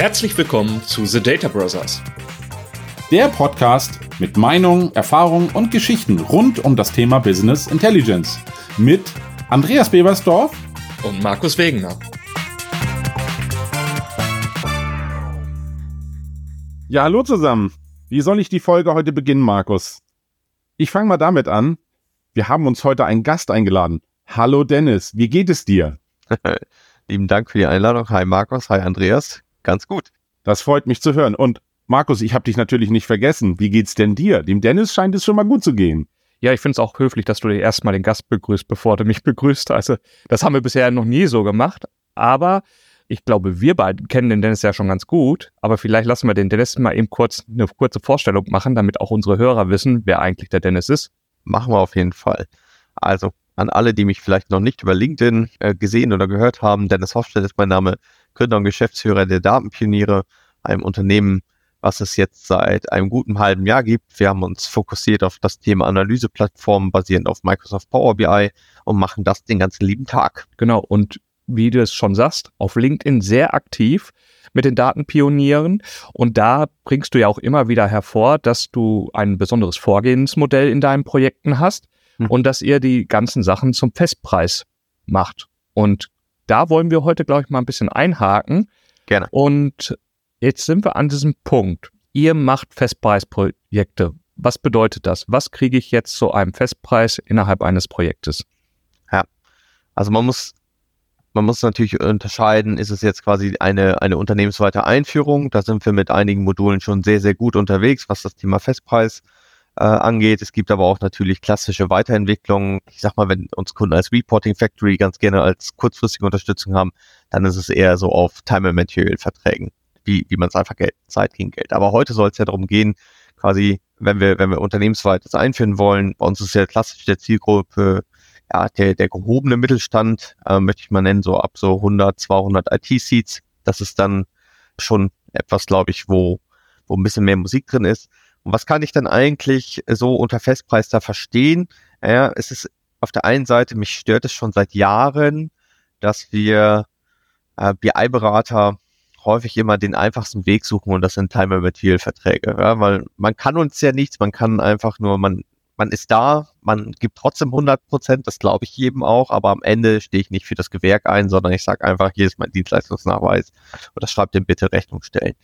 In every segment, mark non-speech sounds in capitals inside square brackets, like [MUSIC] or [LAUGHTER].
Herzlich willkommen zu The Data Brothers. Der Podcast mit Meinungen, Erfahrungen und Geschichten rund um das Thema Business Intelligence. Mit Andreas Bebersdorf und Markus Wegener. Ja, hallo zusammen. Wie soll ich die Folge heute beginnen, Markus? Ich fange mal damit an. Wir haben uns heute einen Gast eingeladen. Hallo Dennis, wie geht es dir? [LAUGHS] Lieben Dank für die Einladung. Hi Markus, hi Andreas. Ganz gut. Das freut mich zu hören. Und Markus, ich habe dich natürlich nicht vergessen. Wie geht's denn dir? Dem Dennis scheint es schon mal gut zu gehen. Ja, ich finde es auch höflich, dass du dir erstmal den Gast begrüßt, bevor du mich begrüßt. Also, das haben wir bisher noch nie so gemacht. Aber ich glaube, wir beiden kennen den Dennis ja schon ganz gut. Aber vielleicht lassen wir den Dennis mal eben kurz eine kurze Vorstellung machen, damit auch unsere Hörer wissen, wer eigentlich der Dennis ist. Machen wir auf jeden Fall. Also, an alle, die mich vielleicht noch nicht über LinkedIn äh, gesehen oder gehört haben, Dennis Hofstedt ist mein Name. Gründer und Geschäftsführer der Datenpioniere, einem Unternehmen, was es jetzt seit einem guten halben Jahr gibt. Wir haben uns fokussiert auf das Thema Analyseplattformen basierend auf Microsoft Power BI und machen das den ganzen lieben Tag. Genau. Und wie du es schon sagst, auf LinkedIn sehr aktiv mit den Datenpionieren. Und da bringst du ja auch immer wieder hervor, dass du ein besonderes Vorgehensmodell in deinen Projekten hast hm. und dass ihr die ganzen Sachen zum Festpreis macht. Und da wollen wir heute, glaube ich, mal ein bisschen einhaken. Gerne. Und jetzt sind wir an diesem Punkt. Ihr macht Festpreisprojekte. Was bedeutet das? Was kriege ich jetzt zu einem Festpreis innerhalb eines Projektes? Ja, also man muss, man muss natürlich unterscheiden, ist es jetzt quasi eine, eine unternehmensweite Einführung? Da sind wir mit einigen Modulen schon sehr, sehr gut unterwegs, was das Thema Festpreis äh, angeht. Es gibt aber auch natürlich klassische Weiterentwicklungen. Ich sag mal, wenn uns Kunden als Reporting Factory ganz gerne als kurzfristige Unterstützung haben, dann ist es eher so auf Time and Material Verträgen, wie, wie man es einfach Geld, Zeit gegen Geld. Aber heute soll es ja darum gehen, quasi, wenn wir, wenn wir unternehmensweit das einführen wollen, bei uns ist ja klassisch der Zielgruppe, ja, der, der gehobene Mittelstand, äh, möchte ich mal nennen, so ab so 100, 200 IT-Seats. Das ist dann schon etwas, glaube ich, wo, wo ein bisschen mehr Musik drin ist. Und was kann ich dann eigentlich so unter Festpreis da verstehen? Ja, es ist auf der einen Seite, mich stört es schon seit Jahren, dass wir äh, BI-Berater häufig immer den einfachsten Weg suchen und das sind Time-Material-Verträge. Ja, weil man kann uns ja nichts, man kann einfach nur, man, man ist da, man gibt trotzdem 100 Prozent, das glaube ich jedem auch, aber am Ende stehe ich nicht für das Gewerk ein, sondern ich sage einfach, hier ist mein Dienstleistungsnachweis das schreibt dem bitte Rechnung stellen.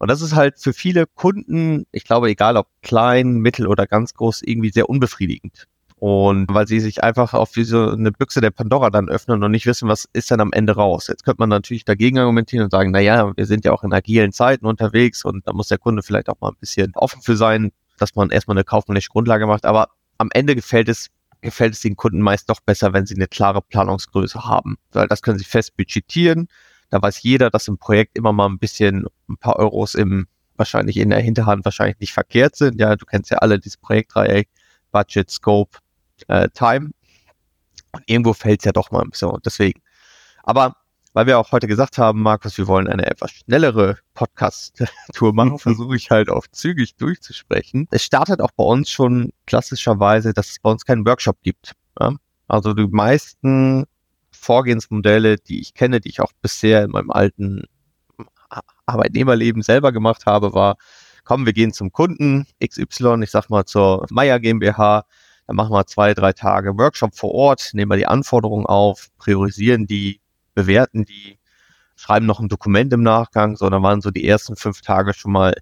Und das ist halt für viele Kunden, ich glaube, egal ob klein, mittel oder ganz groß, irgendwie sehr unbefriedigend. Und weil sie sich einfach auf wie so eine Büchse der Pandora dann öffnen und nicht wissen, was ist dann am Ende raus. Jetzt könnte man natürlich dagegen argumentieren und sagen, na ja, wir sind ja auch in agilen Zeiten unterwegs und da muss der Kunde vielleicht auch mal ein bisschen offen für sein, dass man erstmal eine kaufmännische Grundlage macht. Aber am Ende gefällt es gefällt es den Kunden meist doch besser, wenn sie eine klare Planungsgröße haben. Weil das können sie fest budgetieren. Da weiß jeder, dass im Projekt immer mal ein bisschen ein paar Euros im wahrscheinlich in der Hinterhand wahrscheinlich nicht verkehrt sind. Ja, du kennst ja alle dieses Projektdreieck, Budget, Scope, äh, Time. Und irgendwo fällt es ja doch mal ein bisschen. Und deswegen. Aber weil wir auch heute gesagt haben, Markus, wir wollen eine etwas schnellere Podcast-Tour machen, versuche ich halt auch zügig durchzusprechen. Es startet auch bei uns schon klassischerweise, dass es bei uns keinen Workshop gibt. Ja? Also die meisten Vorgehensmodelle, die ich kenne, die ich auch bisher in meinem alten Arbeitnehmerleben selber gemacht habe, war, komm, wir gehen zum Kunden XY, ich sag mal zur Meier GmbH, dann machen wir zwei, drei Tage Workshop vor Ort, nehmen wir die Anforderungen auf, priorisieren die, bewerten die, schreiben noch ein Dokument im Nachgang, sondern waren so die ersten fünf Tage schon mal,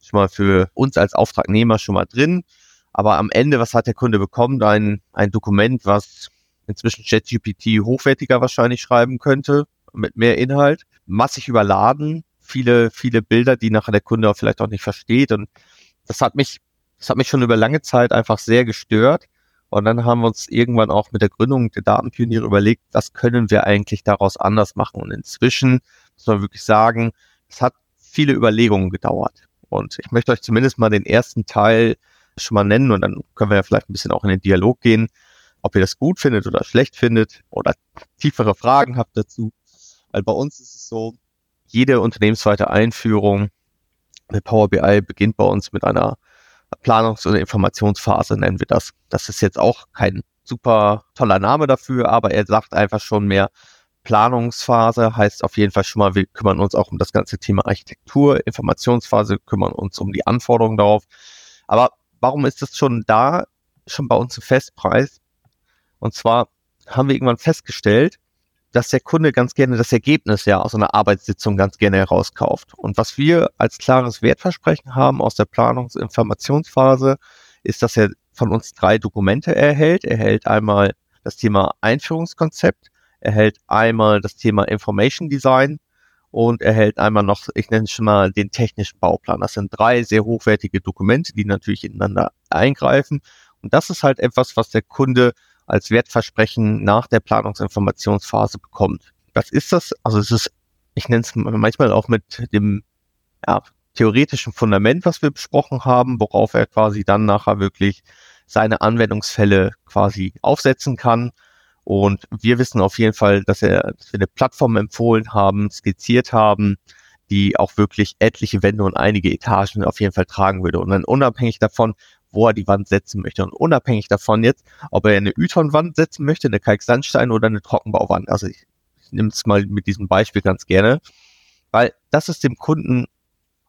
schon mal für uns als Auftragnehmer schon mal drin. Aber am Ende, was hat der Kunde bekommen? Ein, ein Dokument, was inzwischen ChatGPT hochwertiger wahrscheinlich schreiben könnte, mit mehr Inhalt, massig überladen, viele, viele Bilder, die nachher der Kunde auch vielleicht auch nicht versteht. Und das hat mich, das hat mich schon über lange Zeit einfach sehr gestört. Und dann haben wir uns irgendwann auch mit der Gründung der Datenpioniere überlegt, was können wir eigentlich daraus anders machen. Und inzwischen muss man wirklich sagen, es hat viele Überlegungen gedauert. Und ich möchte euch zumindest mal den ersten Teil schon mal nennen und dann können wir ja vielleicht ein bisschen auch in den Dialog gehen ob ihr das gut findet oder schlecht findet oder tiefere Fragen habt dazu. Weil bei uns ist es so, jede unternehmensweite Einführung mit Power BI beginnt bei uns mit einer Planungs- oder Informationsphase, nennen wir das. Das ist jetzt auch kein super toller Name dafür, aber er sagt einfach schon mehr, Planungsphase heißt auf jeden Fall schon mal, wir kümmern uns auch um das ganze Thema Architektur, Informationsphase, kümmern uns um die Anforderungen darauf. Aber warum ist das schon da, schon bei uns ein Festpreis? Und zwar haben wir irgendwann festgestellt, dass der Kunde ganz gerne das Ergebnis ja aus einer Arbeitssitzung ganz gerne herauskauft. Und was wir als klares Wertversprechen haben aus der Planungsinformationsphase, ist, dass er von uns drei Dokumente erhält. Er erhält einmal das Thema Einführungskonzept, erhält einmal das Thema Information Design und erhält einmal noch, ich nenne es schon mal, den technischen Bauplan. Das sind drei sehr hochwertige Dokumente, die natürlich ineinander eingreifen. Und das ist halt etwas, was der Kunde als Wertversprechen nach der Planungsinformationsphase bekommt. Was ist das? Also es ist, ich nenne es manchmal auch mit dem ja, theoretischen Fundament, was wir besprochen haben, worauf er quasi dann nachher wirklich seine Anwendungsfälle quasi aufsetzen kann. Und wir wissen auf jeden Fall, dass, er, dass wir eine Plattform empfohlen haben, skizziert haben, die auch wirklich etliche Wände und einige Etagen auf jeden Fall tragen würde. Und dann unabhängig davon, wo er die Wand setzen möchte. Und unabhängig davon jetzt, ob er eine Yton-Wand setzen möchte, eine Kalksandstein oder eine Trockenbauwand. Also ich, ich nehme es mal mit diesem Beispiel ganz gerne, weil das ist dem Kunden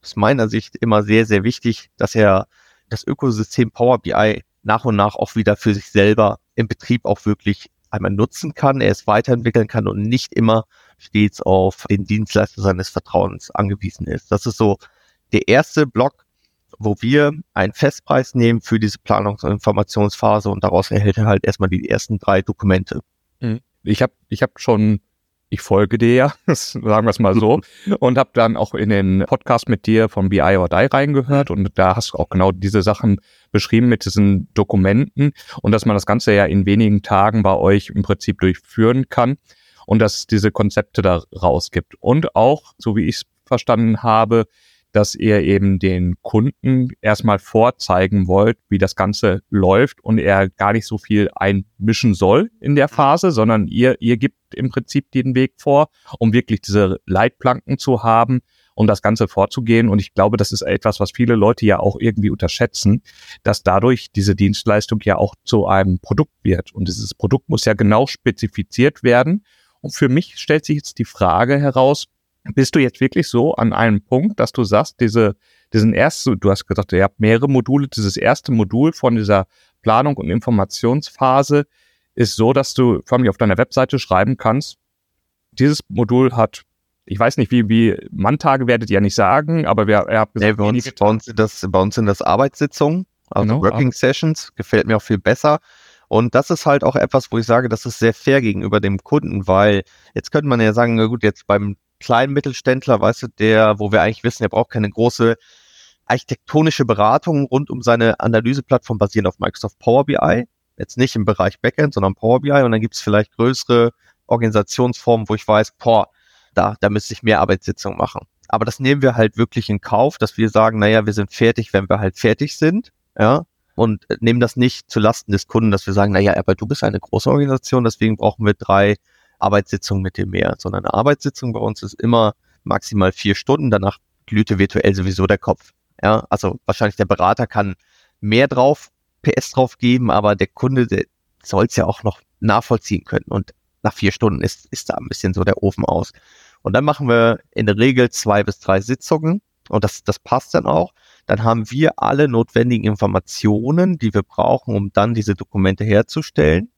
aus meiner Sicht immer sehr, sehr wichtig, dass er das Ökosystem Power BI nach und nach auch wieder für sich selber im Betrieb auch wirklich einmal nutzen kann, er es weiterentwickeln kann und nicht immer stets auf den Dienstleister seines Vertrauens angewiesen ist. Das ist so der erste Block, wo wir einen Festpreis nehmen für diese Planungs- und Informationsphase und daraus erhält er halt erstmal die ersten drei Dokumente. Mhm. Ich habe ich hab schon, ich folge dir ja, [LAUGHS] sagen wir es mal so, [LAUGHS] und habe dann auch in den Podcast mit dir von BI or Die reingehört und da hast du auch genau diese Sachen beschrieben mit diesen Dokumenten und dass man das Ganze ja in wenigen Tagen bei euch im Prinzip durchführen kann und dass es diese Konzepte da rausgibt. Und auch, so wie ich es verstanden habe, dass ihr eben den Kunden erstmal vorzeigen wollt, wie das Ganze läuft und er gar nicht so viel einmischen soll in der Phase, sondern ihr, ihr gibt im Prinzip den Weg vor, um wirklich diese Leitplanken zu haben und das Ganze vorzugehen. Und ich glaube, das ist etwas, was viele Leute ja auch irgendwie unterschätzen, dass dadurch diese Dienstleistung ja auch zu einem Produkt wird. Und dieses Produkt muss ja genau spezifiziert werden. Und für mich stellt sich jetzt die Frage heraus, bist du jetzt wirklich so an einem Punkt, dass du sagst, diese, diesen ersten, du hast gesagt, ihr habt mehrere Module, dieses erste Modul von dieser Planung und Informationsphase ist so, dass du förmlich auf deiner Webseite schreiben kannst, dieses Modul hat, ich weiß nicht, wie, wie Manntage werdet ihr ja nicht sagen, aber wir, ihr habt gesagt, nee, bei, uns, bei, uns sind das, bei uns sind das Arbeitssitzungen, also genau, Working Sessions, gefällt mir auch viel besser. Und das ist halt auch etwas, wo ich sage, das ist sehr fair gegenüber dem Kunden, weil jetzt könnte man ja sagen, na gut, jetzt beim kleinen Mittelständler, weißt du, der, wo wir eigentlich wissen, er braucht keine große architektonische Beratung rund um seine Analyseplattform basierend auf Microsoft Power BI. Jetzt nicht im Bereich Backend, sondern Power BI. Und dann gibt es vielleicht größere Organisationsformen, wo ich weiß, boah, da, da müsste ich mehr Arbeitssitzungen machen. Aber das nehmen wir halt wirklich in Kauf, dass wir sagen, naja, wir sind fertig, wenn wir halt fertig sind. Ja, und nehmen das nicht zu Lasten des Kunden, dass wir sagen, naja, aber du bist eine große Organisation, deswegen brauchen wir drei Arbeitssitzung mit dem mehr, sondern eine Arbeitssitzung bei uns ist immer maximal vier Stunden, danach glühte virtuell sowieso der Kopf. Ja, also wahrscheinlich der Berater kann mehr drauf, PS drauf geben, aber der Kunde, der soll es ja auch noch nachvollziehen können. Und nach vier Stunden ist, ist da ein bisschen so der Ofen aus. Und dann machen wir in der Regel zwei bis drei Sitzungen und das, das passt dann auch. Dann haben wir alle notwendigen Informationen, die wir brauchen, um dann diese Dokumente herzustellen.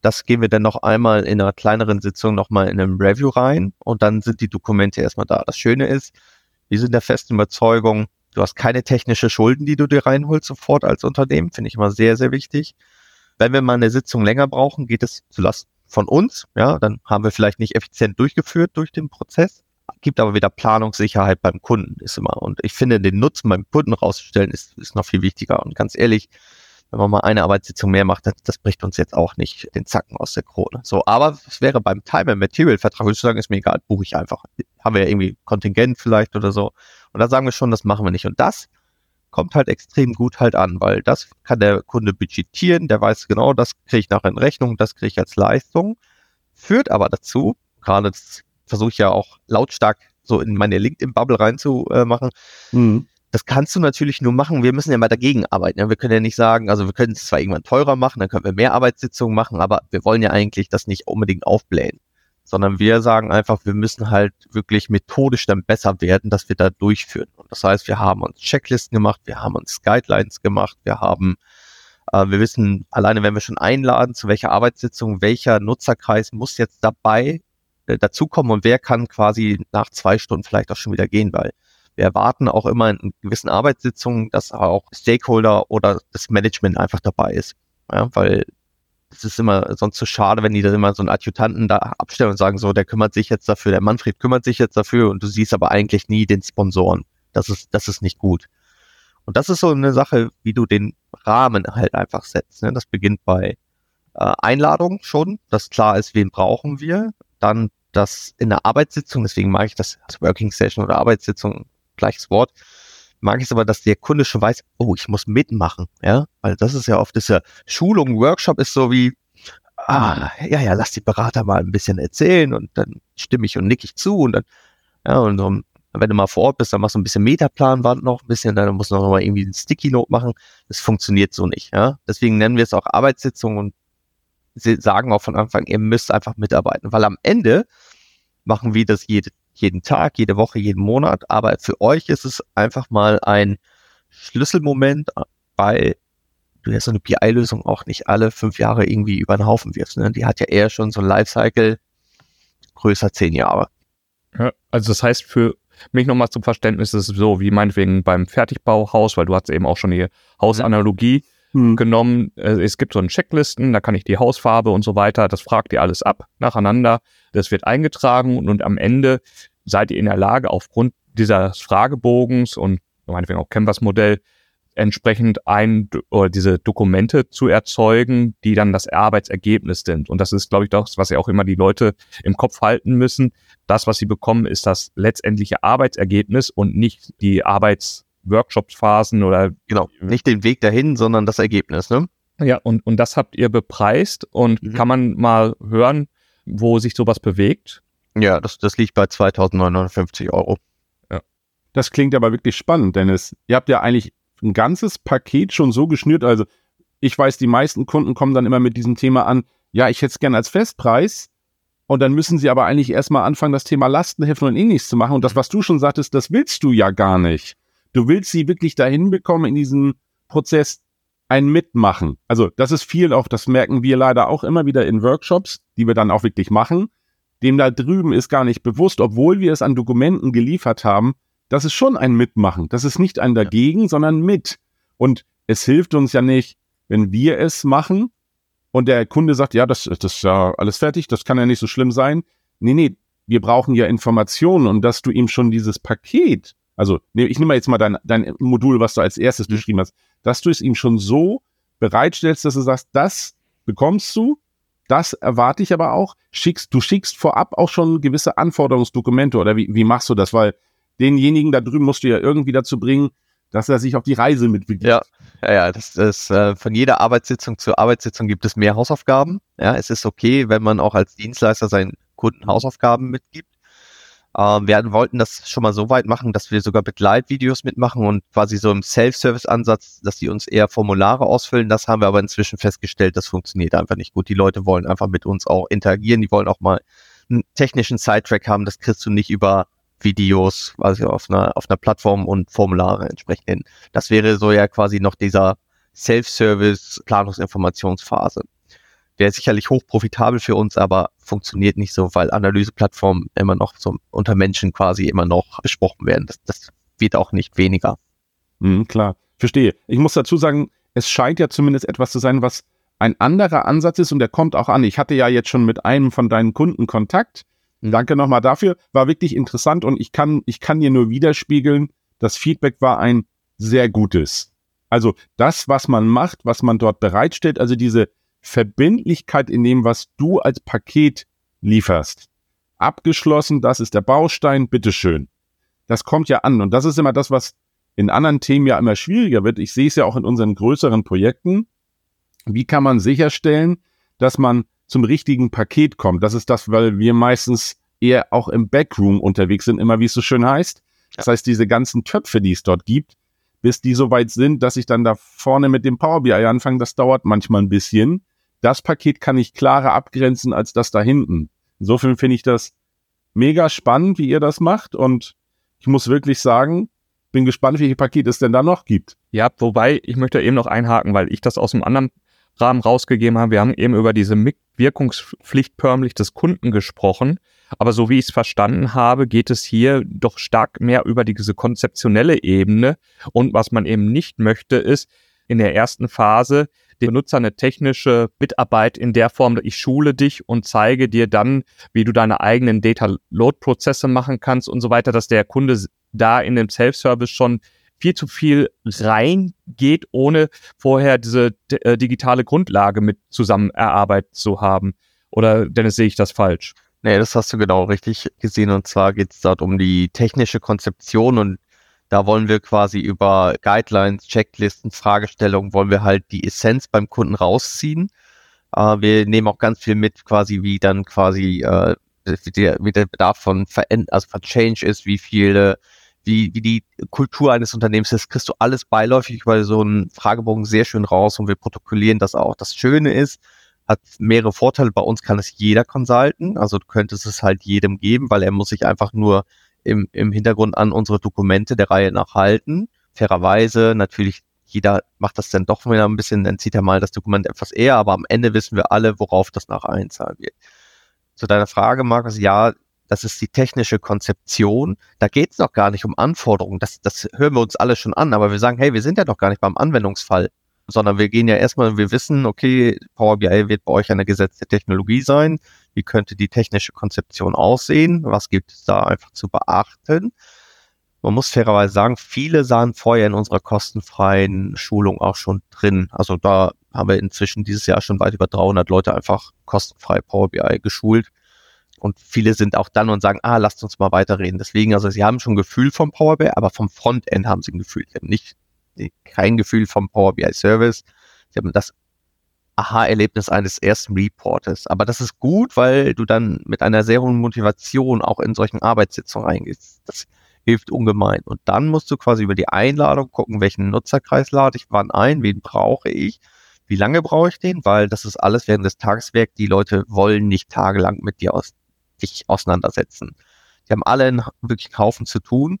Das gehen wir dann noch einmal in einer kleineren Sitzung nochmal in einem Review rein und dann sind die Dokumente erstmal da. Das Schöne ist, wir sind der festen Überzeugung, du hast keine technische Schulden, die du dir reinholst sofort als Unternehmen. Finde ich immer sehr, sehr wichtig. Wenn wir mal eine Sitzung länger brauchen, geht es zu Last von uns. Ja, dann haben wir vielleicht nicht effizient durchgeführt durch den Prozess. Gibt aber wieder Planungssicherheit beim Kunden, ist immer. Und ich finde, den Nutzen beim Kunden rauszustellen, ist, ist noch viel wichtiger. Und ganz ehrlich, wenn man mal eine Arbeitssitzung mehr macht, das, das bricht uns jetzt auch nicht den Zacken aus der Krone. So, aber es wäre beim Time and Material Vertrag, würde ich sagen, ist mir egal, buche ich einfach. Haben wir ja irgendwie Kontingent vielleicht oder so. Und da sagen wir schon, das machen wir nicht. Und das kommt halt extrem gut halt an, weil das kann der Kunde budgetieren, der weiß genau, das kriege ich nachher in Rechnung, das kriege ich als Leistung, führt aber dazu, gerade versuche ich ja auch lautstark so in meine LinkedIn-Bubble reinzumachen, mhm das kannst du natürlich nur machen. Wir müssen ja mal dagegen arbeiten. Wir können ja nicht sagen, also wir können es zwar irgendwann teurer machen, dann können wir mehr Arbeitssitzungen machen, aber wir wollen ja eigentlich das nicht unbedingt aufblähen. sondern wir sagen einfach, wir müssen halt wirklich methodisch dann besser werden, dass wir da durchführen. Und das heißt, wir haben uns Checklisten gemacht, wir haben uns Guidelines gemacht, wir haben, äh, wir wissen alleine, wenn wir schon einladen, zu welcher Arbeitssitzung, welcher Nutzerkreis muss jetzt dabei äh, dazukommen und wer kann quasi nach zwei Stunden vielleicht auch schon wieder gehen, weil wir erwarten auch immer in gewissen Arbeitssitzungen, dass auch Stakeholder oder das Management einfach dabei ist. Ja, weil es ist immer sonst so schade, wenn die dann immer so einen Adjutanten da abstellen und sagen, so, der kümmert sich jetzt dafür, der Manfred kümmert sich jetzt dafür und du siehst aber eigentlich nie den Sponsoren. Das ist, das ist nicht gut. Und das ist so eine Sache, wie du den Rahmen halt einfach setzt. Ne? Das beginnt bei äh, Einladung schon, dass klar ist, wen brauchen wir. Dann das in der Arbeitssitzung, deswegen mag ich das als Working Session oder Arbeitssitzung, gleiches Wort, mag ich es aber, dass der Kunde schon weiß, oh, ich muss mitmachen, ja, weil das ist ja oft, das ja Schulung, Workshop ist so wie, ah, ja, ja, lass die Berater mal ein bisschen erzählen und dann stimme ich und nick ich zu und dann, ja, und um, wenn du mal vor Ort bist, dann machst du ein bisschen Metaplanwand noch ein bisschen, dann musst du noch mal irgendwie ein Sticky Note machen. Das funktioniert so nicht, ja. Deswegen nennen wir es auch Arbeitssitzung und sagen auch von Anfang, ihr müsst einfach mitarbeiten, weil am Ende machen wir das jede jeden Tag, jede Woche, jeden Monat. Aber für euch ist es einfach mal ein Schlüsselmoment, weil du ja so eine BI-Lösung auch nicht alle fünf Jahre irgendwie über den Haufen wirfst. Ne? Die hat ja eher schon so ein Lifecycle größer zehn Jahre. Ja, also das heißt für mich nochmal zum Verständnis ist es so wie meinetwegen beim Fertigbauhaus, weil du hast eben auch schon die Hausanalogie hm. genommen. Äh, es gibt so einen Checklisten, da kann ich die Hausfarbe und so weiter, das fragt ihr alles ab nacheinander. Das wird eingetragen und, und am Ende seid ihr in der Lage, aufgrund dieses Fragebogens und meinetwegen auch Canvas-Modell entsprechend ein oder diese Dokumente zu erzeugen, die dann das Arbeitsergebnis sind. Und das ist, glaube ich, das, was ja auch immer die Leute im Kopf halten müssen. Das, was sie bekommen, ist das letztendliche Arbeitsergebnis und nicht die Arbeitsworkshop-Phasen oder genau nicht den Weg dahin, sondern das Ergebnis. Ne? Ja, und und das habt ihr bepreist und mhm. kann man mal hören, wo sich sowas bewegt? Ja, das, das liegt bei 2.950 Euro. Ja. Das klingt aber wirklich spannend, Dennis. Ihr habt ja eigentlich ein ganzes Paket schon so geschnürt. Also ich weiß, die meisten Kunden kommen dann immer mit diesem Thema an, ja, ich hätte es gerne als Festpreis. Und dann müssen sie aber eigentlich erstmal anfangen, das Thema Lastenheften und ähnliches zu machen. Und das, was du schon sagtest, das willst du ja gar nicht. Du willst sie wirklich dahin bekommen in diesem Prozess ein Mitmachen. Also das ist viel auch, das merken wir leider auch immer wieder in Workshops, die wir dann auch wirklich machen dem da drüben ist gar nicht bewusst, obwohl wir es an Dokumenten geliefert haben, das ist schon ein Mitmachen. Das ist nicht ein dagegen, sondern mit. Und es hilft uns ja nicht, wenn wir es machen und der Kunde sagt, ja, das, das ist ja alles fertig, das kann ja nicht so schlimm sein. Nee, nee, wir brauchen ja Informationen und dass du ihm schon dieses Paket, also ich nehme mal jetzt mal dein, dein Modul, was du als erstes mhm. beschrieben hast, dass du es ihm schon so bereitstellst, dass du sagst, das bekommst du das erwarte ich aber auch. Schickst, du schickst vorab auch schon gewisse Anforderungsdokumente oder wie, wie machst du das? Weil denjenigen da drüben musst du ja irgendwie dazu bringen, dass er sich auf die Reise mitbegibt. Ja, ja, ja, das ist äh, von jeder Arbeitssitzung zur Arbeitssitzung gibt es mehr Hausaufgaben. Ja, es ist okay, wenn man auch als Dienstleister seinen Kunden Hausaufgaben mitgibt. Ähm, wir wollten das schon mal so weit machen, dass wir sogar Begleitvideos mitmachen und quasi so im Self-Service-Ansatz, dass die uns eher Formulare ausfüllen. Das haben wir aber inzwischen festgestellt, das funktioniert einfach nicht gut. Die Leute wollen einfach mit uns auch interagieren, die wollen auch mal einen technischen Sidetrack haben. Das kriegst du nicht über Videos, also auf einer, auf einer Plattform und Formulare entsprechend hin. Das wäre so ja quasi noch dieser Self-Service-Planungsinformationsphase wäre sicherlich hochprofitabel für uns, aber funktioniert nicht so, weil Analyseplattformen immer noch so unter Menschen quasi immer noch besprochen werden. Das, das wird auch nicht weniger. Mhm, klar, verstehe. Ich muss dazu sagen, es scheint ja zumindest etwas zu sein, was ein anderer Ansatz ist und der kommt auch an. Ich hatte ja jetzt schon mit einem von deinen Kunden Kontakt. Mhm. Danke nochmal dafür. War wirklich interessant und ich kann, ich kann dir nur widerspiegeln, das Feedback war ein sehr gutes. Also das, was man macht, was man dort bereitstellt, also diese Verbindlichkeit in dem, was du als Paket lieferst. Abgeschlossen, das ist der Baustein, bitteschön. Das kommt ja an. Und das ist immer das, was in anderen Themen ja immer schwieriger wird. Ich sehe es ja auch in unseren größeren Projekten. Wie kann man sicherstellen, dass man zum richtigen Paket kommt? Das ist das, weil wir meistens eher auch im Backroom unterwegs sind, immer wie es so schön heißt. Das heißt, diese ganzen Töpfe, die es dort gibt, bis die so weit sind, dass ich dann da vorne mit dem Power BI anfange, das dauert manchmal ein bisschen das Paket kann ich klarer abgrenzen als das da hinten. Insofern finde ich das mega spannend, wie ihr das macht und ich muss wirklich sagen, bin gespannt, welche Pakete es denn da noch gibt. Ja, wobei, ich möchte eben noch einhaken, weil ich das aus einem anderen Rahmen rausgegeben habe. Wir haben eben über diese Wirkungspflicht förmlich des Kunden gesprochen. Aber so wie ich es verstanden habe, geht es hier doch stark mehr über diese konzeptionelle Ebene. Und was man eben nicht möchte, ist in der ersten Phase den Nutzer eine technische Mitarbeit in der Form, ich schule dich und zeige dir dann, wie du deine eigenen Data-Load-Prozesse machen kannst und so weiter, dass der Kunde da in dem Self-Service schon viel zu viel reingeht, ohne vorher diese äh, digitale Grundlage mit zusammen erarbeitet zu haben. Oder Dennis, sehe ich das falsch? Nee, das hast du genau richtig gesehen. Und zwar geht es dort um die technische Konzeption und da wollen wir quasi über Guidelines, Checklisten, Fragestellungen, wollen wir halt die Essenz beim Kunden rausziehen. Äh, wir nehmen auch ganz viel mit, quasi wie dann quasi äh, wie, der, wie der Bedarf von Veränd also von Change ist, wie viele wie, wie die Kultur eines Unternehmens ist, kriegst du alles beiläufig über so einen Fragebogen sehr schön raus und wir protokollieren das auch. Das Schöne ist, hat mehrere Vorteile. Bei uns kann es jeder Consultant, also du könntest es halt jedem geben, weil er muss sich einfach nur im, im Hintergrund an unsere Dokumente der Reihe nach halten. Fairerweise, natürlich, jeder macht das dann doch wieder ein bisschen, dann zieht er mal das Dokument etwas eher, aber am Ende wissen wir alle, worauf das nachher einzahlen wird. Zu deiner Frage, Markus, ja, das ist die technische Konzeption. Da geht es noch gar nicht um Anforderungen. Das, das hören wir uns alle schon an, aber wir sagen, hey, wir sind ja doch gar nicht beim Anwendungsfall, sondern wir gehen ja erstmal, wir wissen, okay, Power BI wird bei euch eine gesetzte Technologie sein. Wie könnte die technische Konzeption aussehen? Was gibt es da einfach zu beachten? Man muss fairerweise sagen, viele sahen vorher in unserer kostenfreien Schulung auch schon drin. Also da haben wir inzwischen dieses Jahr schon weit über 300 Leute einfach kostenfrei Power BI geschult und viele sind auch dann und sagen, ah, lasst uns mal weiterreden. Deswegen, also sie haben schon Gefühl vom Power BI, aber vom Frontend haben sie ein Gefühl. Sie haben nicht, kein Gefühl vom Power BI Service. Sie haben das Aha-Erlebnis eines ersten Reportes. Aber das ist gut, weil du dann mit einer sehr hohen Motivation auch in solchen Arbeitssitzungen eingehst. Das hilft ungemein. Und dann musst du quasi über die Einladung gucken, welchen Nutzerkreis lade ich wann ein, wen brauche ich wie lange brauche ich den? Weil das ist alles während des Tageswerk. Die Leute wollen nicht tagelang mit dir aus dich auseinandersetzen. Die haben alle einen, wirklich einen Haufen zu tun.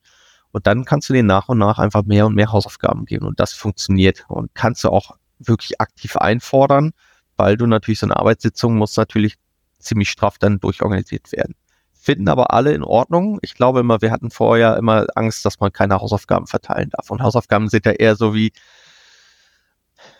Und dann kannst du denen nach und nach einfach mehr und mehr Hausaufgaben geben. Und das funktioniert. Und kannst du auch wirklich aktiv einfordern, weil du natürlich so eine Arbeitssitzung muss natürlich ziemlich straff dann durchorganisiert werden. Finden aber alle in Ordnung. Ich glaube immer, wir hatten vorher immer Angst, dass man keine Hausaufgaben verteilen darf. Und Hausaufgaben sind ja eher so wie,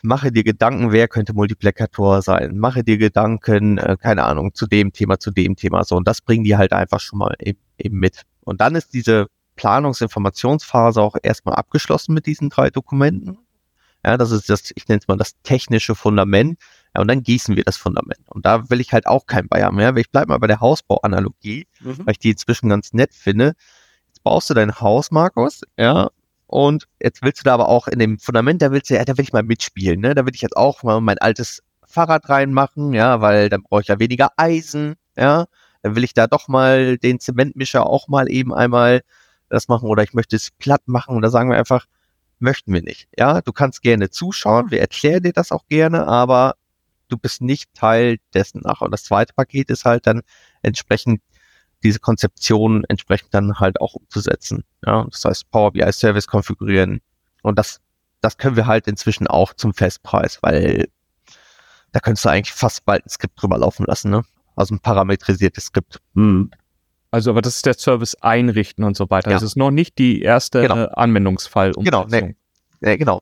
mache dir Gedanken, wer könnte Multiplikator sein, mache dir Gedanken, äh, keine Ahnung, zu dem Thema, zu dem Thema, so. Und das bringen die halt einfach schon mal eben, eben mit. Und dann ist diese Planungsinformationsphase auch erstmal abgeschlossen mit diesen drei Dokumenten. Ja, das ist das, ich nenne es mal das technische Fundament. Ja, und dann gießen wir das Fundament. Und da will ich halt auch kein Bayern mehr. Ich bleibe mal bei der Hausbauanalogie, mhm. weil ich die inzwischen ganz nett finde. Jetzt baust du dein Haus, Markus, ja, und jetzt willst du da aber auch in dem Fundament, da willst du, ja, da will ich mal mitspielen, ne? Da will ich jetzt auch mal mein altes Fahrrad reinmachen, ja, weil dann brauche ich ja weniger Eisen, ja. Dann will ich da doch mal den Zementmischer auch mal eben einmal das machen oder ich möchte es platt machen und da sagen wir einfach, möchten wir nicht. Ja, du kannst gerne zuschauen, wir erklären dir das auch gerne, aber du bist nicht Teil dessen nach. Und das zweite Paket ist halt dann entsprechend diese Konzeption entsprechend dann halt auch umzusetzen. Ja, das heißt Power BI Service konfigurieren. Und das, das können wir halt inzwischen auch zum Festpreis, weil da könntest du eigentlich fast bald ein Skript drüber laufen lassen, ne? Also ein parametrisiertes Skript. Hm. Also, aber das ist der Service einrichten und so weiter. Ja. Das ist noch nicht die erste genau. Anwendungsfall. Genau, nee. nee, genau.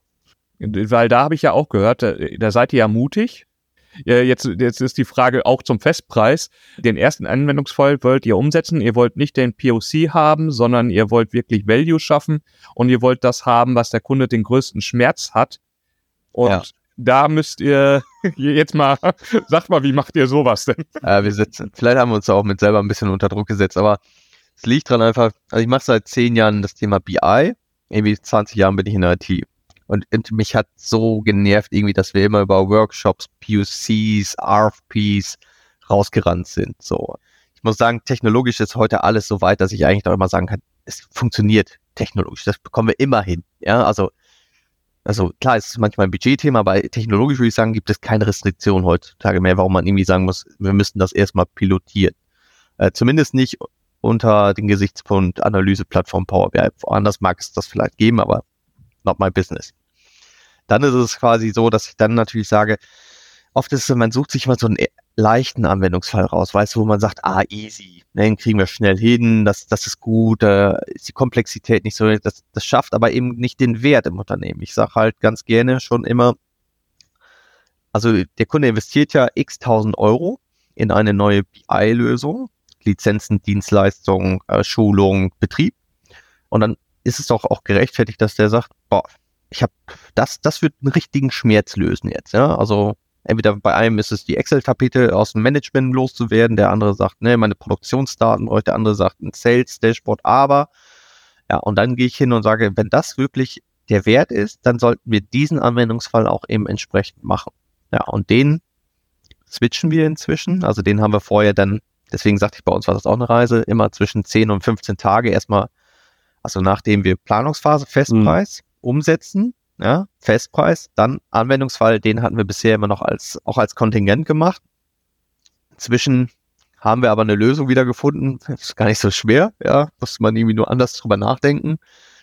Weil da habe ich ja auch gehört, da, da seid ihr ja mutig Jetzt, jetzt ist die Frage auch zum Festpreis. Den ersten Anwendungsfall wollt ihr umsetzen. Ihr wollt nicht den POC haben, sondern ihr wollt wirklich Value schaffen und ihr wollt das haben, was der Kunde den größten Schmerz hat. Und ja. Da müsst ihr [LAUGHS] jetzt mal, [LAUGHS] sagt mal, wie macht ihr sowas denn? [LAUGHS] Äh, wir sitzen, vielleicht haben wir uns auch mit selber ein bisschen unter Druck gesetzt, aber es liegt dran einfach, also ich mache seit zehn Jahren das Thema BI, irgendwie 20 Jahren bin ich in der IT. Und, mich hat so genervt irgendwie, dass wir immer über Workshops, PUCs, RFPs rausgerannt sind. So. Ich muss sagen, technologisch ist heute alles so weit, dass ich eigentlich doch immer sagen kann, es funktioniert technologisch. Das bekommen wir immer hin. Ja, also, also klar, es ist manchmal ein Budgetthema, aber technologisch würde ich sagen, gibt es keine Restriktion heutzutage mehr, warum man irgendwie sagen muss, wir müssen das erstmal pilotieren. Äh, zumindest nicht unter den Gesichtspunkt Analyseplattform Power BI. Woanders mag es das vielleicht geben, aber not my business. Dann ist es quasi so, dass ich dann natürlich sage, oft ist es, man sucht sich mal so einen leichten Anwendungsfall raus, weißt du, wo man sagt, ah, easy, ne, den kriegen wir schnell hin, das, das ist gut, äh, ist die Komplexität nicht so, das, das schafft aber eben nicht den Wert im Unternehmen. Ich sage halt ganz gerne schon immer, also der Kunde investiert ja x tausend Euro in eine neue BI-Lösung, Lizenzen, Dienstleistungen, äh, Schulung, Betrieb. Und dann ist es doch auch gerechtfertigt, dass der sagt, boah, ich habe das, das wird einen richtigen Schmerz lösen jetzt. Ja? Also entweder bei einem ist es die Excel-Tapete aus dem Management loszuwerden, der andere sagt, ne, meine Produktionsdaten der andere sagt ein Sales-Dashboard, aber ja, und dann gehe ich hin und sage, wenn das wirklich der Wert ist, dann sollten wir diesen Anwendungsfall auch eben entsprechend machen. Ja, und den switchen wir inzwischen. Also den haben wir vorher dann, deswegen sagte ich, bei uns war das auch eine Reise, immer zwischen 10 und 15 Tage erstmal, also nachdem wir Planungsphase Festpreis, mhm umsetzen, ja, Festpreis, dann Anwendungsfall, den hatten wir bisher immer noch als, auch als Kontingent gemacht. Zwischen haben wir aber eine Lösung wieder gefunden, [LAUGHS] ist gar nicht so schwer, ja, muss man irgendwie nur anders drüber nachdenken,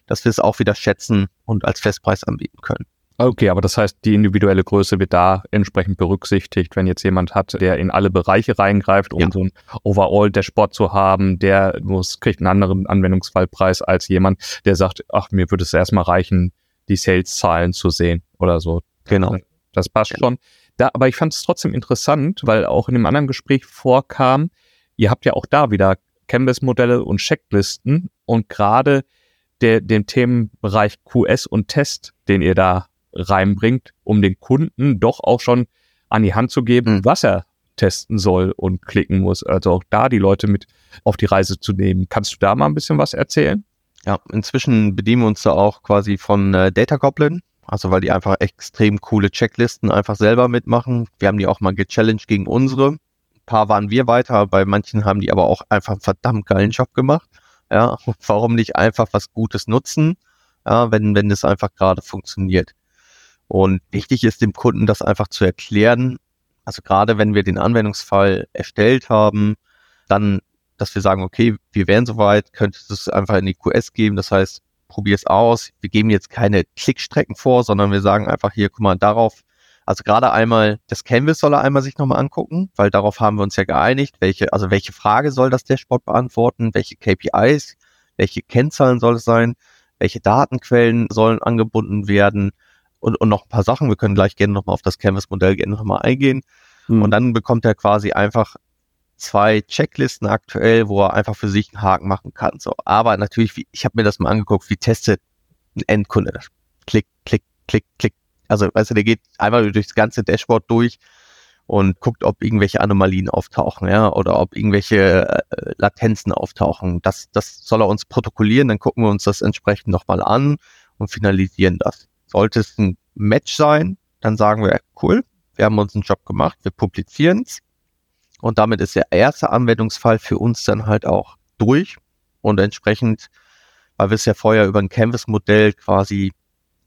dass wir es auch wieder schätzen und als Festpreis anbieten können. Okay, aber das heißt, die individuelle Größe wird da entsprechend berücksichtigt, wenn jetzt jemand hat, der in alle Bereiche reingreift, um ja. so ein Overall-Dashboard zu haben, der muss, kriegt einen anderen Anwendungsfallpreis als jemand, der sagt, ach, mir würde es erstmal reichen, die Sales-Zahlen zu sehen oder so. Genau. Das passt ja. schon. Da, aber ich fand es trotzdem interessant, weil auch in einem anderen Gespräch vorkam, ihr habt ja auch da wieder Canvas-Modelle und Checklisten und gerade der, den Themenbereich QS und Test, den ihr da reinbringt, um den Kunden doch auch schon an die Hand zu geben, mhm. was er testen soll und klicken muss. Also auch da die Leute mit auf die Reise zu nehmen. Kannst du da mal ein bisschen was erzählen? Ja, inzwischen bedienen wir uns da auch quasi von äh, Data Goblin. Also weil die einfach extrem coole Checklisten einfach selber mitmachen. Wir haben die auch mal gechallenged gegen unsere. Ein paar waren wir weiter, bei manchen haben die aber auch einfach einen verdammt geilen Job gemacht. Ja, [LAUGHS] warum nicht einfach was Gutes nutzen, ja, wenn, wenn das einfach gerade funktioniert. Und wichtig ist dem Kunden das einfach zu erklären. Also gerade wenn wir den Anwendungsfall erstellt haben, dann, dass wir sagen, okay, wir wären soweit, könntest du es einfach in die QS geben. Das heißt, probier es aus. Wir geben jetzt keine Klickstrecken vor, sondern wir sagen einfach hier, guck mal, darauf, also gerade einmal, das Canvas soll er einmal sich nochmal angucken, weil darauf haben wir uns ja geeinigt, welche, also welche Frage soll das Dashboard beantworten, welche KPIs, welche Kennzahlen soll es sein, welche Datenquellen sollen angebunden werden, und, und noch ein paar Sachen. Wir können gleich gerne nochmal auf das Canvas-Modell gerne nochmal eingehen. Mhm. Und dann bekommt er quasi einfach zwei Checklisten aktuell, wo er einfach für sich einen Haken machen kann. So, aber natürlich, ich habe mir das mal angeguckt, wie testet ein Endkunde das? Klick, klick, klick, klick. Also, weißt du, der geht einmal durchs ganze Dashboard durch und guckt, ob irgendwelche Anomalien auftauchen, ja, oder ob irgendwelche äh, Latenzen auftauchen. Das, das soll er uns protokollieren, dann gucken wir uns das entsprechend nochmal an und finalisieren das. Sollte es ein Match sein, dann sagen wir, cool, wir haben uns einen Job gemacht, wir publizieren es. Und damit ist der erste Anwendungsfall für uns dann halt auch durch. Und entsprechend, weil wir es ja vorher über ein Canvas-Modell quasi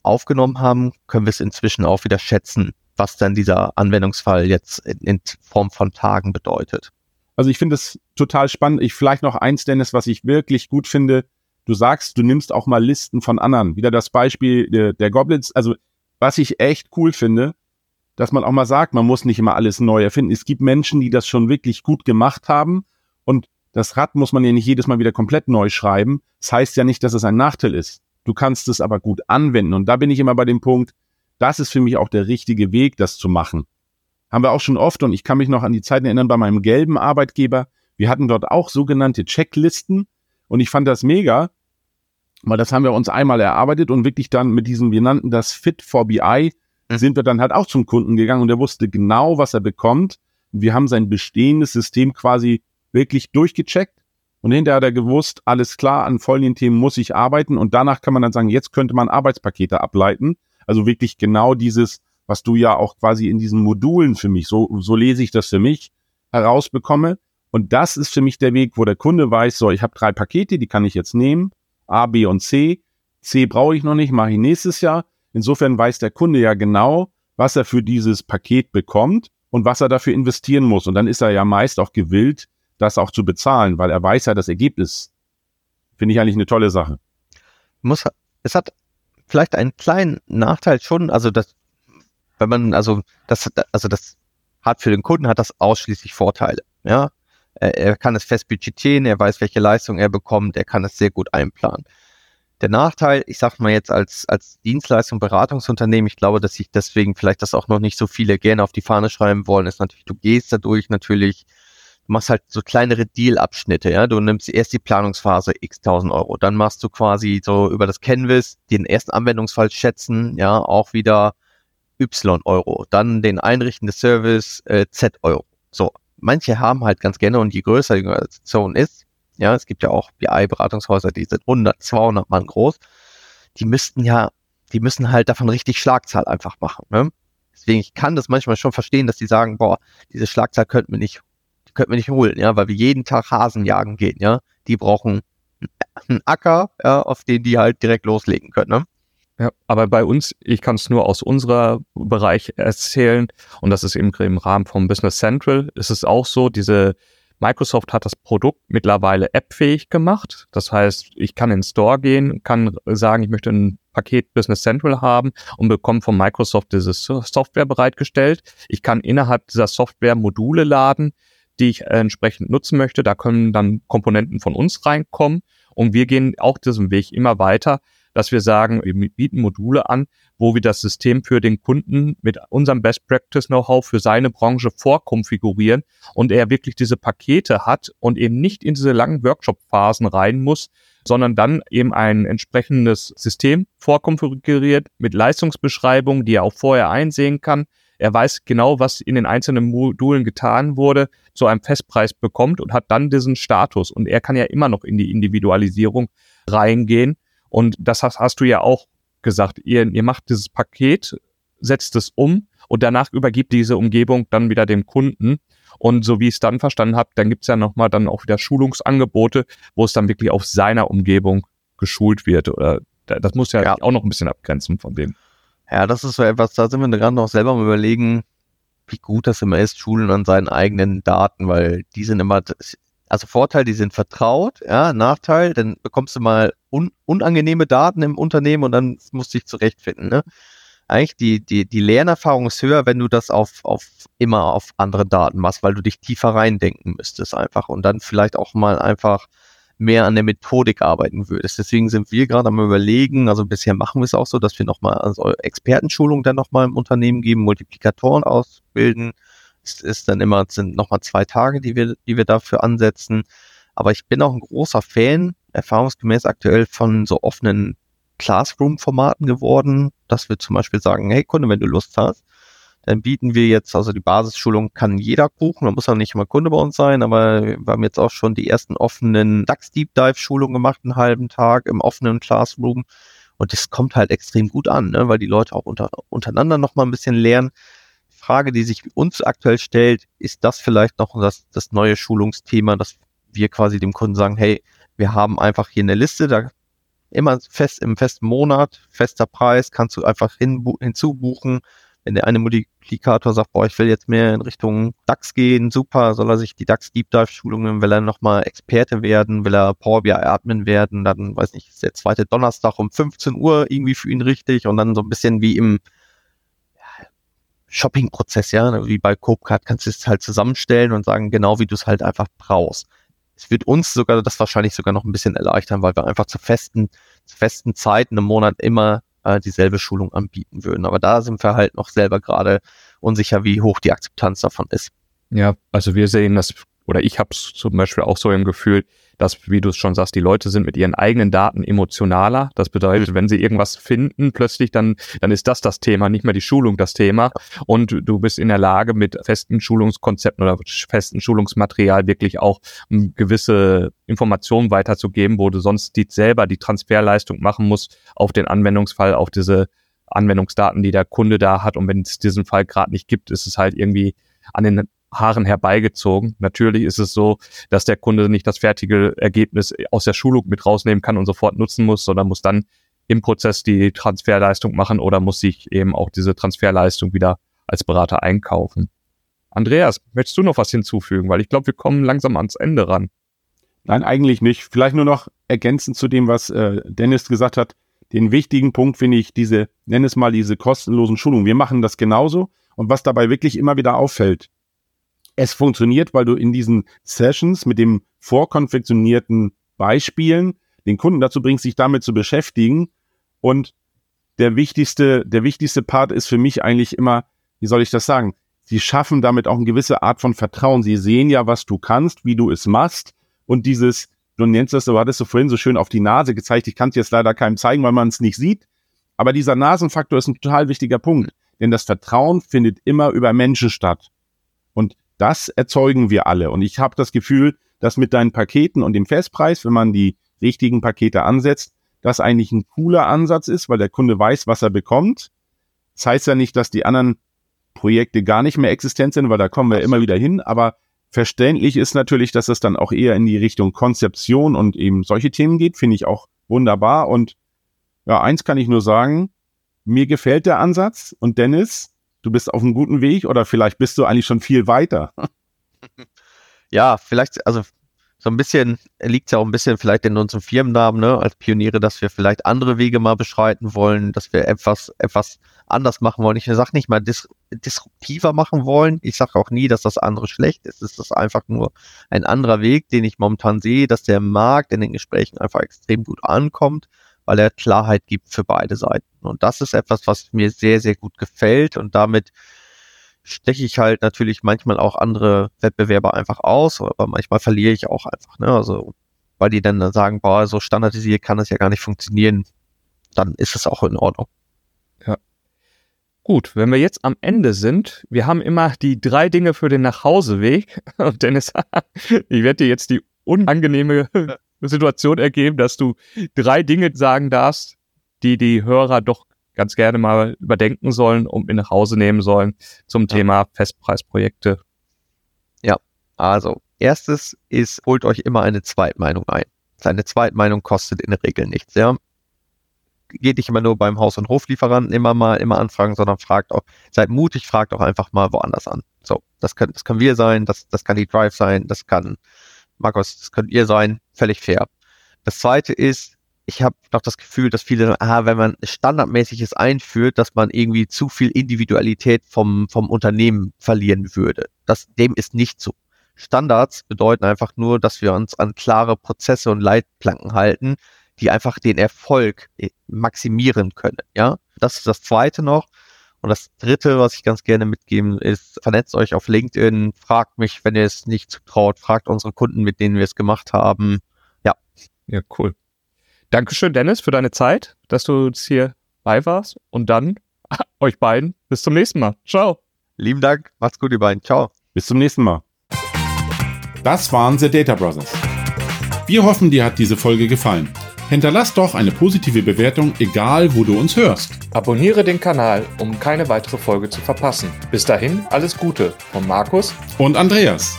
aufgenommen haben, können wir es inzwischen auch wieder schätzen, was dann dieser Anwendungsfall jetzt in, in Form von Tagen bedeutet. Also ich finde es total spannend. Ich vielleicht noch eins, Dennis, was ich wirklich gut finde, du sagst, du nimmst auch mal Listen von anderen. Wieder das Beispiel der, der Goblins. Also, was ich echt cool finde, dass man auch mal sagt, man muss nicht immer alles neu erfinden. Es gibt Menschen, die das schon wirklich gut gemacht haben und das Rad muss man ja nicht jedes Mal wieder komplett neu schreiben. Das heißt ja nicht, dass es ein Nachteil ist. Du kannst es aber gut anwenden und da bin ich immer bei dem Punkt, das ist für mich auch der richtige Weg, das zu machen. Haben wir auch schon oft und ich kann mich noch an die Zeiten erinnern bei meinem gelben Arbeitgeber. Wir hatten dort auch sogenannte Checklisten und ich fand das mega, weil das haben wir uns einmal erarbeitet und wirklich dann mit diesem, wir nannten das Fit for BI. Sind wir dann halt auch zum Kunden gegangen und er wusste genau, was er bekommt. Wir haben sein bestehendes System quasi wirklich durchgecheckt und hinterher hat er gewusst, alles klar, an folgenden Themen muss ich arbeiten und danach kann man dann sagen, jetzt könnte man Arbeitspakete ableiten. Also wirklich genau dieses, was du ja auch quasi in diesen Modulen für mich, so, so lese ich das für mich, herausbekomme. Und das ist für mich der Weg, wo der Kunde weiß, so, ich habe drei Pakete, die kann ich jetzt nehmen A, B und C. C brauche ich noch nicht, mache ich nächstes Jahr. Insofern weiß der Kunde ja genau, was er für dieses Paket bekommt und was er dafür investieren muss. Und dann ist er ja meist auch gewillt, das auch zu bezahlen, weil er weiß ja das Ergebnis. Finde ich eigentlich eine tolle Sache. Muss, es hat vielleicht einen kleinen Nachteil schon, also das, wenn man, also das, also das hat für den Kunden hat das ausschließlich Vorteile. Ja, er, er kann es fest budgetieren, er weiß, welche Leistung er bekommt, er kann es sehr gut einplanen. Der Nachteil, ich sag mal jetzt als, als Dienstleistung, Beratungsunternehmen, ich glaube, dass sich deswegen vielleicht das auch noch nicht so viele gerne auf die Fahne schreiben wollen, ist natürlich, du gehst dadurch natürlich, du machst halt so kleinere Deal-Abschnitte, ja, du nimmst erst die Planungsphase x tausend Euro, dann machst du quasi so über das Canvas den ersten Anwendungsfall schätzen, ja, auch wieder y Euro, dann den Einrichten des Service äh, z Euro. So, manche haben halt ganz gerne und je größer die Organisation ist, ja, es gibt ja auch BI-Beratungshäuser, die sind 100, 200 Mann groß. Die müssten ja, die müssen halt davon richtig Schlagzahl einfach machen. Ne? Deswegen, ich kann das manchmal schon verstehen, dass die sagen, boah, diese Schlagzahl könnten wir nicht, die könnten wir nicht holen, ja, weil wir jeden Tag Hasen jagen gehen, ja. Die brauchen einen Acker, ja, auf den die halt direkt loslegen können, ne? Ja, aber bei uns, ich kann es nur aus unserer Bereich erzählen und das ist eben im Rahmen vom Business Central, ist es auch so, diese Microsoft hat das Produkt mittlerweile appfähig gemacht. Das heißt, ich kann in den Store gehen, kann sagen, ich möchte ein Paket Business Central haben und bekomme von Microsoft diese Software bereitgestellt. Ich kann innerhalb dieser Software Module laden, die ich entsprechend nutzen möchte. Da können dann Komponenten von uns reinkommen und wir gehen auch diesen Weg immer weiter, dass wir sagen, wir bieten Module an, wo wir das System für den Kunden mit unserem Best Practice Know-how für seine Branche vorkonfigurieren und er wirklich diese Pakete hat und eben nicht in diese langen Workshop-Phasen rein muss, sondern dann eben ein entsprechendes System vorkonfiguriert mit Leistungsbeschreibung, die er auch vorher einsehen kann. Er weiß genau, was in den einzelnen Modulen getan wurde, zu einem Festpreis bekommt und hat dann diesen Status. Und er kann ja immer noch in die Individualisierung reingehen. Und das hast, hast du ja auch gesagt, ihr, ihr macht dieses Paket, setzt es um und danach übergibt diese Umgebung dann wieder dem Kunden. Und so wie ich es dann verstanden habe, dann gibt es ja nochmal dann auch wieder Schulungsangebote, wo es dann wirklich auf seiner Umgebung geschult wird. Oder das muss ja, ja. auch noch ein bisschen abgrenzen von dem. Ja, das ist so etwas, da sind wir gerade noch selber am überlegen, wie gut das immer ist, Schulen an seinen eigenen Daten, weil die sind immer, also Vorteil, die sind vertraut, ja, Nachteil, dann bekommst du mal un unangenehme Daten im Unternehmen und dann musst du dich zurechtfinden. Ne? Eigentlich die, die, die Lernerfahrung ist höher, wenn du das auf, auf immer auf andere Daten machst, weil du dich tiefer reindenken müsstest einfach und dann vielleicht auch mal einfach mehr an der Methodik arbeiten würdest. Deswegen sind wir gerade am überlegen, also bisher machen wir es auch so, dass wir nochmal also Expertenschulung dann nochmal im Unternehmen geben, Multiplikatoren ausbilden. Es ist dann immer, sind nochmal zwei Tage, die wir, die wir dafür ansetzen. Aber ich bin auch ein großer Fan, erfahrungsgemäß aktuell von so offenen Classroom-Formaten geworden, dass wir zum Beispiel sagen, hey Kunde, wenn du Lust hast, dann bieten wir jetzt, also die Basisschulung kann jeder buchen, man muss auch nicht immer Kunde bei uns sein, aber wir haben jetzt auch schon die ersten offenen DAX Deep Dive Schulungen gemacht, einen halben Tag im offenen Classroom und das kommt halt extrem gut an, ne, weil die Leute auch unter, untereinander noch mal ein bisschen lernen. Frage, die sich uns aktuell stellt, ist das vielleicht noch das, das neue Schulungsthema, dass wir quasi dem Kunden sagen, hey, wir haben einfach hier eine Liste, da immer fest im festen Monat, fester Preis, kannst du einfach hin, hinzubuchen. Wenn der eine Multiplikator sagt, boah, ich will jetzt mehr in Richtung DAX gehen, super, soll er sich die DAX Deep Dive Schulungen, will er nochmal Experte werden, will er Power BI Admin werden, dann weiß nicht, ist der zweite Donnerstag um 15 Uhr irgendwie für ihn richtig und dann so ein bisschen wie im Shopping-Prozess, ja, wie bei Copecard kannst du es halt zusammenstellen und sagen, genau wie du es halt einfach brauchst es wird uns sogar das wahrscheinlich sogar noch ein bisschen erleichtern, weil wir einfach zu festen, zu festen Zeiten im Monat immer äh, dieselbe Schulung anbieten würden. Aber da sind wir halt noch selber gerade unsicher, wie hoch die Akzeptanz davon ist. Ja, also wir sehen das, oder ich habe es zum Beispiel auch so im Gefühl, dass, wie du es schon sagst, die Leute sind mit ihren eigenen Daten emotionaler. Das bedeutet, mhm. wenn sie irgendwas finden, plötzlich, dann, dann ist das das Thema, nicht mehr die Schulung das Thema. Und du bist in der Lage, mit festen Schulungskonzepten oder festen Schulungsmaterial wirklich auch um, gewisse Informationen weiterzugeben, wo du sonst die selber die Transferleistung machen musst auf den Anwendungsfall, auf diese Anwendungsdaten, die der Kunde da hat. Und wenn es diesen Fall gerade nicht gibt, ist es halt irgendwie an den Haaren herbeigezogen. Natürlich ist es so, dass der Kunde nicht das fertige Ergebnis aus der Schulung mit rausnehmen kann und sofort nutzen muss, sondern muss dann im Prozess die Transferleistung machen oder muss sich eben auch diese Transferleistung wieder als Berater einkaufen. Andreas, möchtest du noch was hinzufügen? Weil ich glaube, wir kommen langsam ans Ende ran. Nein, eigentlich nicht. Vielleicht nur noch ergänzend zu dem, was äh, Dennis gesagt hat. Den wichtigen Punkt finde ich diese, nenn es mal diese kostenlosen Schulungen. Wir machen das genauso. Und was dabei wirklich immer wieder auffällt, es funktioniert, weil du in diesen Sessions mit dem vorkonfektionierten Beispielen den Kunden dazu bringst, sich damit zu beschäftigen. Und der wichtigste, der wichtigste Part ist für mich eigentlich immer, wie soll ich das sagen? Sie schaffen damit auch eine gewisse Art von Vertrauen. Sie sehen ja, was du kannst, wie du es machst und dieses, du nennst das, du hattest du vorhin so schön auf die Nase gezeigt, ich kann es jetzt leider keinem zeigen, weil man es nicht sieht. Aber dieser Nasenfaktor ist ein total wichtiger Punkt. Denn das Vertrauen findet immer über Menschen statt. Und das erzeugen wir alle. Und ich habe das Gefühl, dass mit deinen Paketen und dem Festpreis, wenn man die richtigen Pakete ansetzt, das eigentlich ein cooler Ansatz ist, weil der Kunde weiß, was er bekommt. Das heißt ja nicht, dass die anderen Projekte gar nicht mehr existent sind, weil da kommen wir immer wieder hin. Aber Verständlich ist natürlich, dass es dann auch eher in die Richtung Konzeption und eben solche Themen geht, finde ich auch wunderbar. Und ja, eins kann ich nur sagen, mir gefällt der Ansatz und Dennis, du bist auf einem guten Weg oder vielleicht bist du eigentlich schon viel weiter. [LAUGHS] Ja, vielleicht, also so ein bisschen liegt ja auch ein bisschen vielleicht in unserem Firmennamen, ne, als Pioniere, dass wir vielleicht andere Wege mal beschreiten wollen, dass wir etwas, etwas anders machen wollen. Ich sage nicht mal dis disruptiver machen wollen. Ich sage auch nie, dass das andere schlecht ist. Es ist einfach nur ein anderer Weg, den ich momentan sehe, dass der Markt in den Gesprächen einfach extrem gut ankommt, weil er Klarheit gibt für beide Seiten. Und das ist etwas, was mir sehr, sehr gut gefällt und damit steche ich halt natürlich manchmal auch andere Wettbewerber einfach aus, aber manchmal verliere ich auch einfach, ne? Also, weil die dann sagen, boah, so standardisiert kann das ja gar nicht funktionieren, dann ist es auch in Ordnung. Ja. Gut, wenn wir jetzt am Ende sind, wir haben immer die drei Dinge für den Nachhauseweg. [LAUGHS] Und Dennis, [LAUGHS] ich werde dir jetzt die unangenehme [LAUGHS] Situation ergeben, dass du drei Dinge sagen darfst, die die Hörer doch ganz gerne mal überdenken sollen und mit nach Hause nehmen sollen zum ja. Thema Festpreisprojekte. Ja, also erstes ist, holt euch immer eine Zweitmeinung ein. Seine Zweitmeinung kostet in der Regel nichts, ja. Geht nicht immer nur beim Haus- und Hoflieferanten immer mal immer anfragen, sondern fragt auch, seid mutig, fragt auch einfach mal woanders an. So, das können, das können wir sein, das, das kann die Drive sein, das kann Markus, das könnt ihr sein, völlig fair. Das zweite ist, ich habe noch das Gefühl, dass viele, ah, wenn man standardmäßiges einführt, dass man irgendwie zu viel Individualität vom, vom Unternehmen verlieren würde. Das, dem ist nicht so. Standards bedeuten einfach nur, dass wir uns an klare Prozesse und Leitplanken halten, die einfach den Erfolg äh, maximieren können. Ja, das ist das zweite noch. Und das dritte, was ich ganz gerne mitgeben, ist, vernetzt euch auf LinkedIn, fragt mich, wenn ihr es nicht zutraut, fragt unsere Kunden, mit denen wir es gemacht haben. Ja. Ja, cool. Dankeschön, Dennis, für deine Zeit, dass du uns hier bei warst. Und dann [LAUGHS] euch beiden bis zum nächsten Mal. Ciao. Lieben Dank. Macht's gut, ihr beiden. Ciao. Bis zum nächsten Mal. Das waren The Data Brothers. Wir hoffen, dir hat diese Folge gefallen. Hinterlass doch eine positive Bewertung, egal wo du uns hörst. Abonniere den Kanal, um keine weitere Folge zu verpassen. Bis dahin, alles Gute von Markus und Andreas.